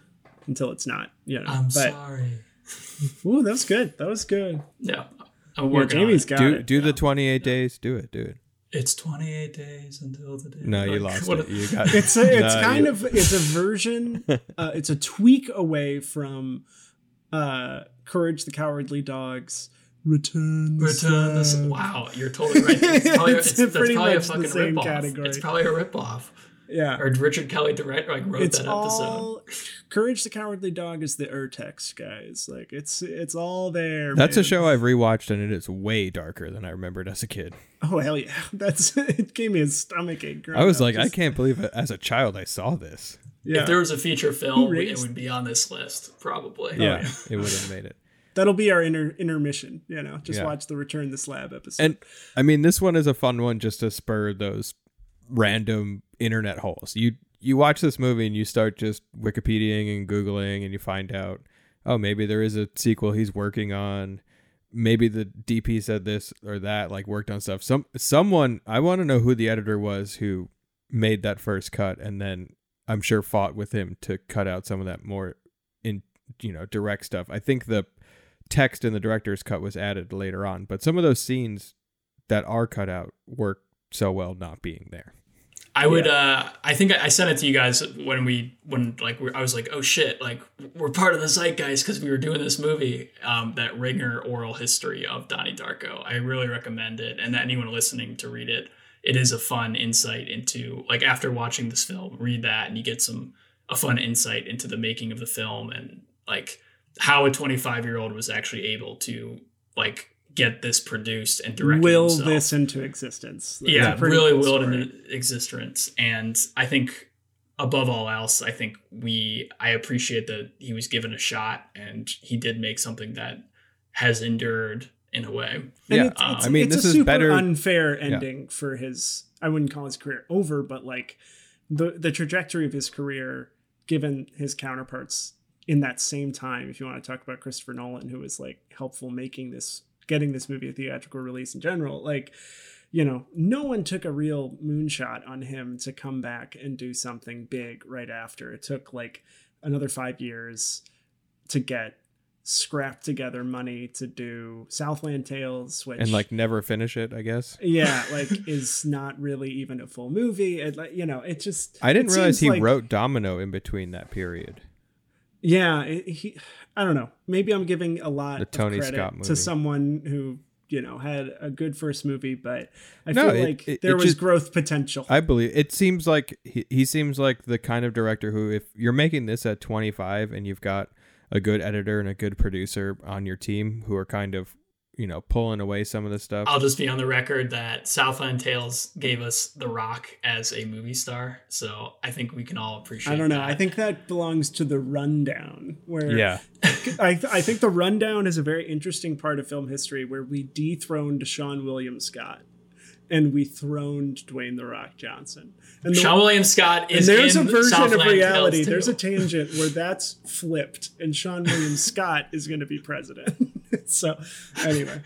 until it's not. You know. I'm but, sorry. Ooh, that was good. That was good. Yeah, I'm Yeah, working. Jamie's on it. got do it. do the 28 days. Do it. Do it. It's 28 days until the day. No, you like, lost it. a- You got It's a, it's No, kind you- of it's a version. Uh, it's a tweak away from uh, Courage the Cowardly Dog's Return. the Return the Slab. Wow, you're totally right. It's probably, It's it's, that's pretty probably a much the fucking same ripoff. category. It's probably a ripoff. Yeah. Or Richard Kelly direct like wrote it's that episode. all Courage the Cowardly Dog is the Urtext guys. Like it's it's all there. That's man. a show I've rewatched and it is way darker than I remembered as a kid. Oh hell yeah! That's it. Gave me a stomach ache. I was up, like, I can't believe it. As a child, I saw this. Yeah, If there was a feature film, it would be on this list probably. yeah, oh, it would have made it. That'll be our inter- intermission. You know, just Yeah. watch the Return the Slab episode. And I mean, this one is a fun one just to spur those random internet holes. You you watch this movie and you start just Wikipediaing and Googling and you find out, oh, maybe there is a sequel he's working on. Maybe the DP said this or that, like worked on stuff. Some someone I want to know who the editor was who made that first cut and then I'm sure fought with him to cut out some of that more in you know direct stuff. I think the text in the director's cut was added later on, but some of those scenes that are cut out work so well not being there. I would. uh I think I I sent it to you guys when we when like we I was like, oh shit, like we're part of the zeitgeist because we were doing this movie, um, that Ringer oral history of Donnie Darko. I really recommend it, and anyone listening to read it. It is a fun insight into like after watching this film, read that and you get some a fun insight into the making of the film and like how a 25 year old was actually able to like get this produced and directed will himself this into existence? That's yeah, really cool willed story. into existence. And I think above all else, I think we I appreciate that he was given a shot and he did make something that has endured in a way. And Yeah, it's, it's, I mean, it's this a is super better- unfair ending for his. I wouldn't call his career over, but like the the trajectory of his career, given his counterparts in that same time. If you want to talk about Christopher Nolan, who was like helpful making this, getting this movie a theatrical release in general, like you know, no one took a real moonshot on him to come back and do something big right after. It took like another five years to get scrapped together money to do Southland Tales, which And like never finish it, I guess. yeah, like is not really even a full movie. It like you know, it just I didn't it realize he like- wrote Domino in between that period. Yeah, he. I don't know. Maybe I'm giving a lot The of Tony credit Scott movie. to someone who you know had a good first movie, but I No, feel it- like it- there it was just- growth potential. I believe it seems like he, he seems like the kind of director who if you're making this at 25 and you've got a good editor and a good producer on your team who are kind of, you know, pulling away some of the stuff. I'll just be on the record that Southland Tales gave us The Rock as a movie star. So I think we can all appreciate I don't know. that. I think that belongs to the rundown where yeah. I, I think the rundown is a very interesting part of film history where we dethroned Seann William Scott and we throned Dwayne the Rock Johnson. And the- Seann William Scott and is there's in a version Southland of reality. There's a tangent where that's flipped, and Seann William Scott is going to be president. so, anyway,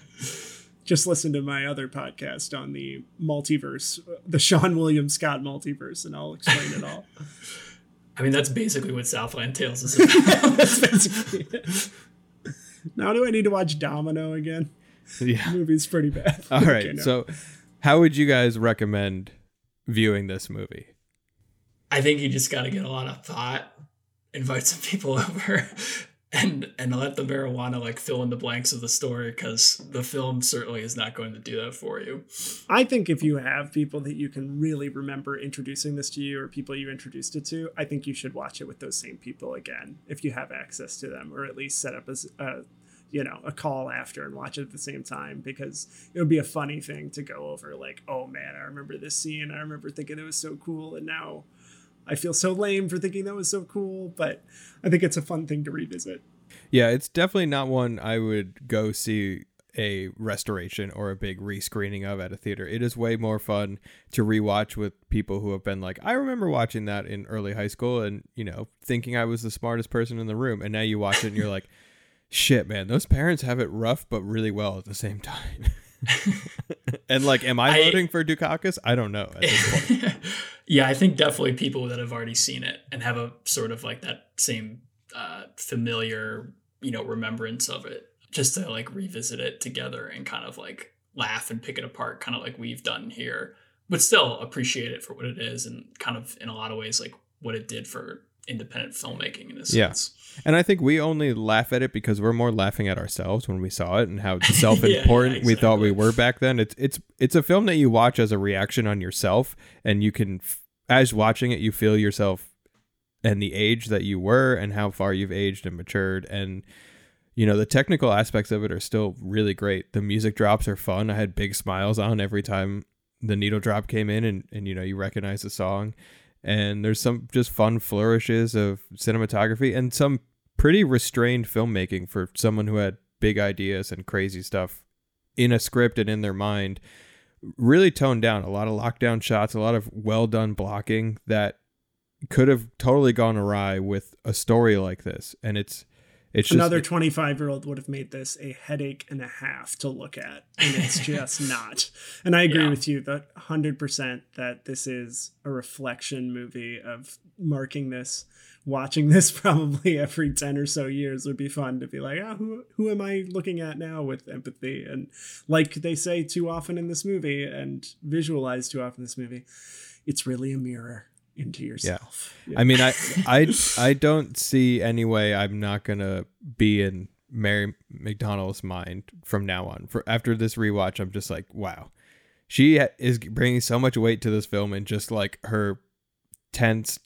just listen to my other podcast on the multiverse, the Seann William Scott multiverse, and I'll explain it all. I mean, that's basically what Southland Tales is about. That's basically it. Now, do I need to watch Domino again? Yeah. The movie's pretty bad. All right. Okay, no. So, how would you guys recommend viewing this movie? I think you just got to get a lot of thought, invite some people over, and and let the marijuana like fill in the blanks of the story because the film certainly is not going to do that for you. I think if you have people that you can really remember introducing this to you or people you introduced it to, I think you should watch it with those same people again if you have access to them, or at least set up as a, you know, a call after and watch it at the same time because it would be a funny thing to go over. Like, oh man, I remember this scene. I remember thinking it was so cool, and now I feel so lame for thinking that was so cool. But I think it's a fun thing to revisit. Yeah, it's definitely not one I would go see a restoration or a big rescreening of at a theater. It is way more fun to rewatch with people who have been like, I remember watching that in early high school and, you know, thinking I was the smartest person in the room. And now you watch it and you're like, shit, man, those parents have it rough but really well at the same time. and like, am I, I- voting for Dukakis? I don't know. At this point. yeah, I think definitely people that have already seen it and have a sort of like that same uh, familiar, you know, remembrance of it, just to like revisit it together and kind of like laugh and pick it apart, kind of like we've done here, but still appreciate it for what it is and kind of in a lot of ways like what it did for independent filmmaking in a Yeah. And I think we only laugh at it because we're more laughing at ourselves when we saw it and how self-important we thought we were back then. It's it's it's a film that you watch as a reaction on yourself, and you can, as watching it, you feel yourself and the age that you were and how far you've aged and matured. And you know the technical aspects of it are still really great. The music drops are fun. I had big smiles on every time the needle drop came in and, and you know you recognize the song and there's some just fun flourishes of cinematography and some pretty restrained filmmaking for someone who had big ideas and crazy stuff in a script and in their mind really toned down. A lot of lockdown shots a lot of well done blocking that could have totally gone awry with a story like this. And it's it's Another 25 year old would have made this a headache and a half to look at, and it's just not. And I agree Yeah. with you that 100% that this is a reflection movie of marking this. Watching this probably every 10 or so years would be fun to be like, oh, who, who am I looking at now with empathy? And like they say too often in this movie and visualize too often in this movie, it's really a mirror into yourself. Yeah, I mean, I, I, I don't see any way I'm not gonna be in Mary McDonnell's mind from now on. For after this rewatch, I'm just like, wow, she is bringing so much weight to this film, and just like her tense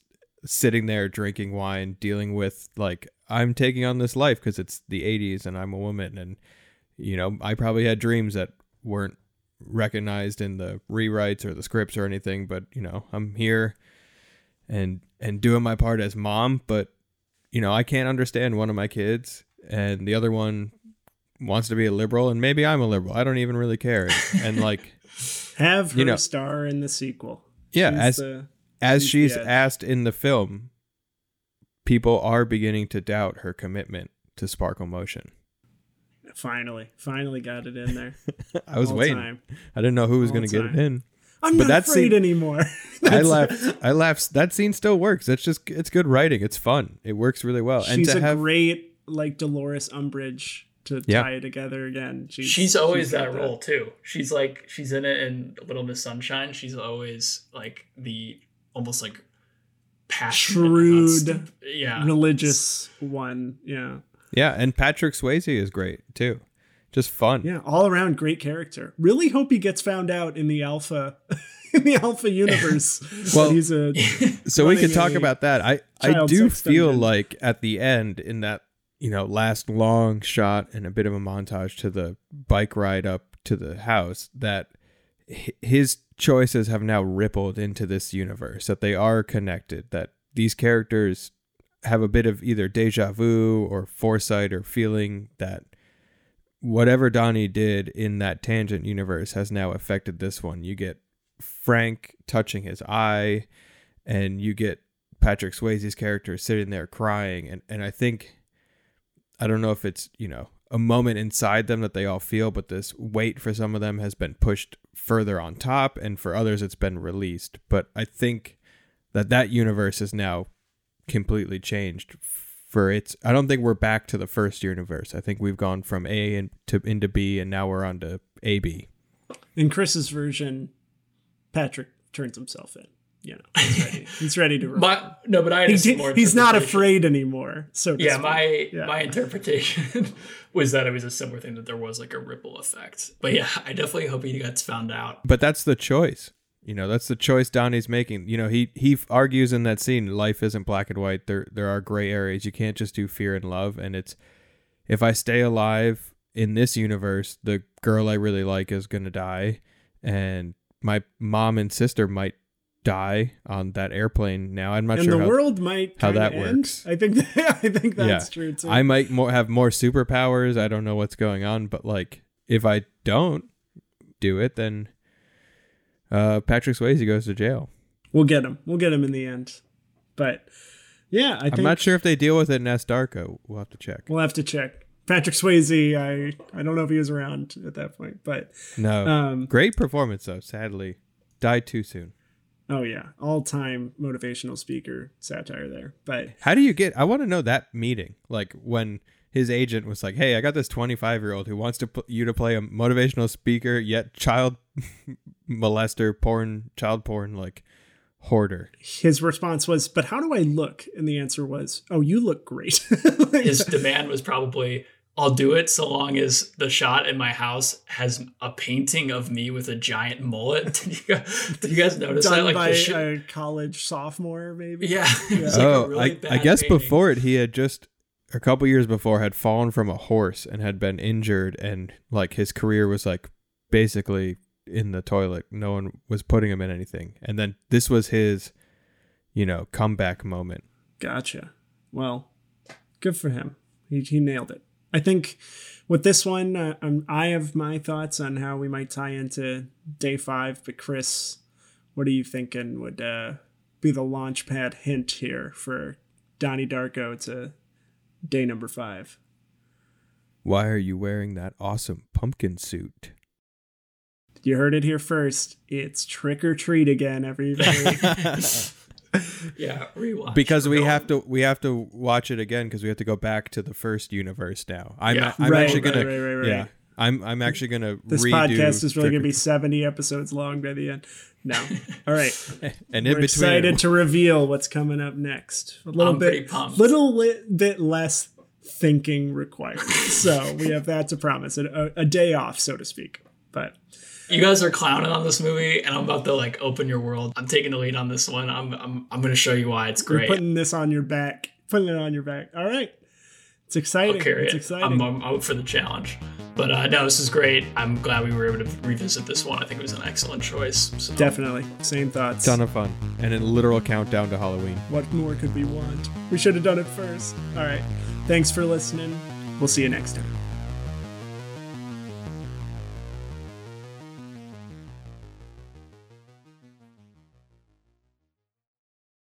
sitting there drinking wine, dealing with like I'm taking on this life because it's the '80s and I'm a woman, and you know, I probably had dreams that weren't recognized in the rewrites or the scripts or anything, but you know, I'm here and and doing my part as mom but you know i can't understand one of my kids and the other one wants to be a liberal and maybe i'm a liberal. I don't even really care. And, and like Have her you know- star in the sequel. yeah She's as the- as she's she's asked in the film people are beginning to doubt her commitment to sparkle motion. Finally, finally got it in there. i was All waiting. time. i didn't know who was going to get it in I'm But not that afraid scene- anymore. I That's- laughed. I laughed. That scene still works. It's just it's good writing. It's fun. It works really well. and She's to a have great like Dolores Umbridge to Yeah. tie it together again. She's, She's always got that role too. She's like she's in it in Little Miss Sunshine. She's always like the almost like passionate, Shrewd, yeah, religious one. Yeah, yeah, and Patrick Swayze is great too. Just fun. yeah, all around great character. Really hope he gets found out in the alpha, in the alpha universe. Well, he's a. so we running could talk about that. I I do feel dungeon. like at the end in that you know last long shot and a bit of a montage to the bike ride up to the house that his choices have now rippled into this universe that they are connected that these characters have a bit of either deja vu or foresight or feeling that whatever Donnie did in that tangent universe has now affected this one. You get Frank touching his eye, and you get Patrick Swayze's character sitting there crying, and and I think I don't know if it's you know a moment inside them that they all feel, but this weight for some of them has been pushed further on top, and for others it's been released. But I think that that universe is now completely changed for its I don't think we're back to the first universe. I think we've gone from A and to into B and now we're on to AB. In Chris's version, Patrick turns himself in. You know, he's ready. he's ready to. My, no, but I had a He- similar he's not afraid anymore. So to yeah, speak. my Yeah. my interpretation was that it was a similar thing that there was like a ripple effect. But yeah, I definitely hope he gets found out. But that's the choice. You know, that's the choice Donnie's making. You know, he he argues in that scene, life isn't black and white. There there are gray areas. You can't just do fear and love. And it's if I stay alive in this universe, the girl I really like is gonna die, and my mom and sister might die on that airplane. Now I'm not and sure the how, world might how that end. works. I think I think that's true too. I might more have more superpowers. I don't know what's going on, but like if I don't do it, then uh, Patrick Swayze goes to jail. We'll get him. We'll get him in the end. But yeah, I I'm not sure if they deal with it in S. Darko. We'll have to check. we'll have to check. Patrick Swayze, I I don't know if he was around at that point, but No. Um, Great performance though. Sadly, died too soon. oh yeah, all time motivational speaker satire there. But How do you get? I want to know that meeting. Like when his agent was like, "Hey, I got this 25 year old who wants to put you to play a motivational speaker yet child molester, porn, child porn, like hoarder." his response was, "But how do I look?" And the answer was, "Oh, you look great." His demand was probably, I'll do it so long as the shot in my house has a painting of me with a giant mullet. Did you, did you guys notice Done that? Like by the sh- a college sophomore, maybe. Yeah. It's like oh, really I, I guess painting. before it, he had just a couple years before had fallen from a horse and had been injured, and like his career was like basically in the toilet. No one was putting him in anything, and then this was his, you know, comeback moment. Gotcha. Well, good for him. He, he nailed it. I think with this one, uh, um, I have my thoughts on how we might tie into day five. But Chris, what are you thinking would uh, be the launch pad hint here for Donnie Darko to day number five? Why are you wearing that awesome pumpkin suit? You heard it here first. It's trick or treat again, everybody. Yeah, rewatch. because we Go. have to we have to watch it again because we have to go back to the first universe now. I'm Yeah. I'm Right, actually gonna right, right, right. yeah. I'm I'm actually gonna this redo podcast is really Trick going to be 70 episodes long by the end. No. All right. And in We're between excited to reveal what's coming up next. A little I'm bit, little li- bit less thinking required. so we have that to promise. A, a day off, so to speak. But You guys are clowning on this movie, and I'm about to like open your world. I'm taking the lead on this one. I'm I'm I'm gonna show you why it's we're great. putting this on your back. Putting it on your back. All right. It's exciting. I'll carry it's it. exciting. I'm, I'm out for the challenge. But uh, no, this is great. I'm glad we were able to revisit this one. I think it was an excellent choice. So. Definitely. Same thoughts. ton of fun and a literal countdown to Halloween. What more could we want? We should have done it first. All right. Thanks for listening. We'll see you next time.